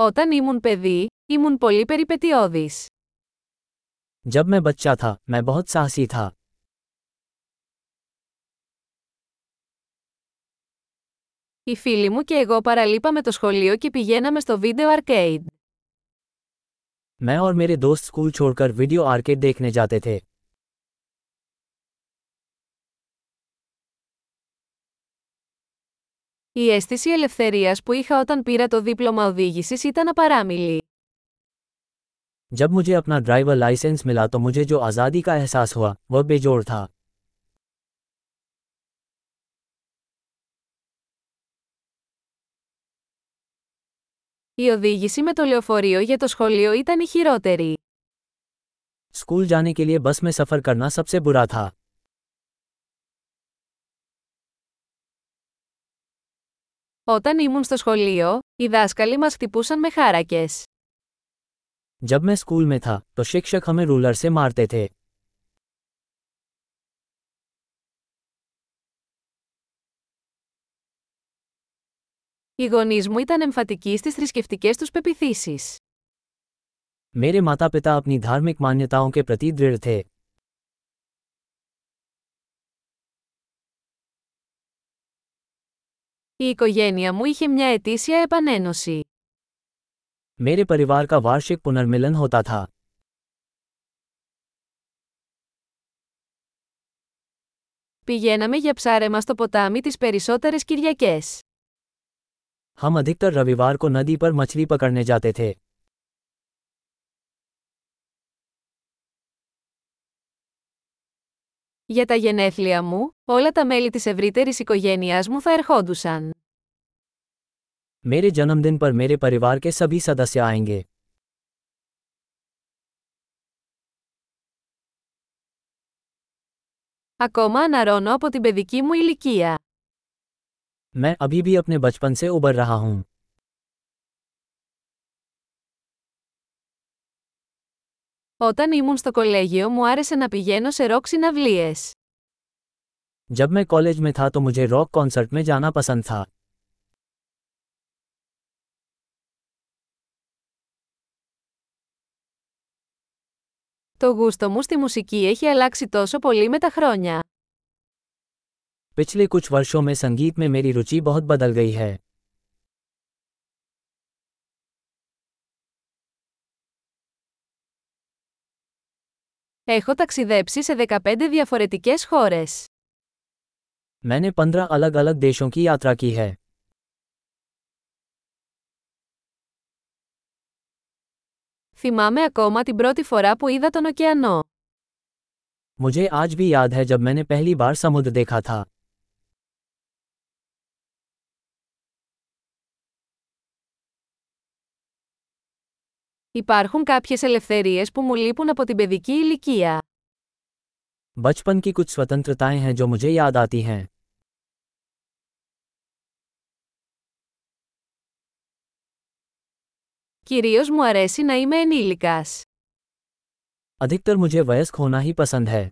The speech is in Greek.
Όταν ήμουν παιδί, ήμουν πολύ περιπετειώδης. जब मैं बच्चा था मैं बहुत साहसी था Οι φίλοι μου και εγώ παραλείπαμε το σχολείο και πηγαίναμε στο βίντεο arcade. मैं और मेरे दोस्त स्कूल छोड़कर वीडियो आर्केड देखने जाते थे Η αίσθηση ελευθερίας που είχα όταν πήρα το δίπλωμα οδήγησης ήταν απαράμιλη. जब मुझे अपना ड्राइवर लाइसेंस मिला तो मुझे जो आज़ादी का एहसास हुआ वह बेजोड़ था Η οδήγηση με το λεωφορείο για το σχολείο ήταν η χειρότερη. स्कूल जाने के लिए बस में सफ़र करना सबसे बुरा था Όταν ήμουν στο σχολείο, οι δάσκαλοι μας χτυπούσαν με χάρακες. जब मैं स्कूल में था तो शिक्षक हमें रूलर से मारते थे Οι γονείς μου ήταν εμφατικοί στις θρησκευτικές τους πεπιθήσεις. मेरे माता पिता अपनी धार्मिक मान्यताओं के प्रति दृढ़ थे Η οικογένεια μου είχε μια ετήσια επανένωση. मेरे परिवार का वार्षिक पुनर्मिलन होता था Πηγαίναμε για ψάρεμα στο ποτάμι τις περισσότερες Κυριακές. हम अधिकतर रविवार को नदी पर मछली पकड़ने जाते थे Για τα γενέθλια μου, όλα τα μέλη της ευρύτερης οικογένειάς μου θα ερχόντουσαν. मेरे जन्मदिन पर मेरे परिवार के सभी सदस्य आएंगे Ακόμα αναρώνω από την παιδική μου ηλικία. मैं अभी भी अपने बचपन से उबर रहा हूँ Όταν ήμουν στο κολέγιο μου άρεσε να πηγαίνω σε ροκ συναυλίες. जब मैं कॉलेज में था तो मुझे रॉक कॉन्सर्ट में जाना पसंद था Το γούστο μου στη μουσική έχει αλλάξει τόσο πολύ με τα χρόνια. पिछले कुछ वर्षों में संगीत में मेरी रुचि बहुत बदल गई है Έχω ταξιδέψει σε 15 διαφορετικές χώρες. मैंने पंद्रह अलग अलग देशों की यात्रा की है Θυμάμαι ακόμα την πρώτη φορά που είδα τον ωκεανό. मुझे आज भी याद है जब मैंने पहली बार समुद्र देखा था Υπάρχουν κάποιες ελευθερίες που μου λείπουν από την παιδική ηλικία. बचपन की कुछ स्वतंत्रताएं हैं जो मुझे याद आती हैं Κυρίως μου αρέσει να είμαι ενήλικας. अधिकतर मुझे वयस्क होना ही पसंद है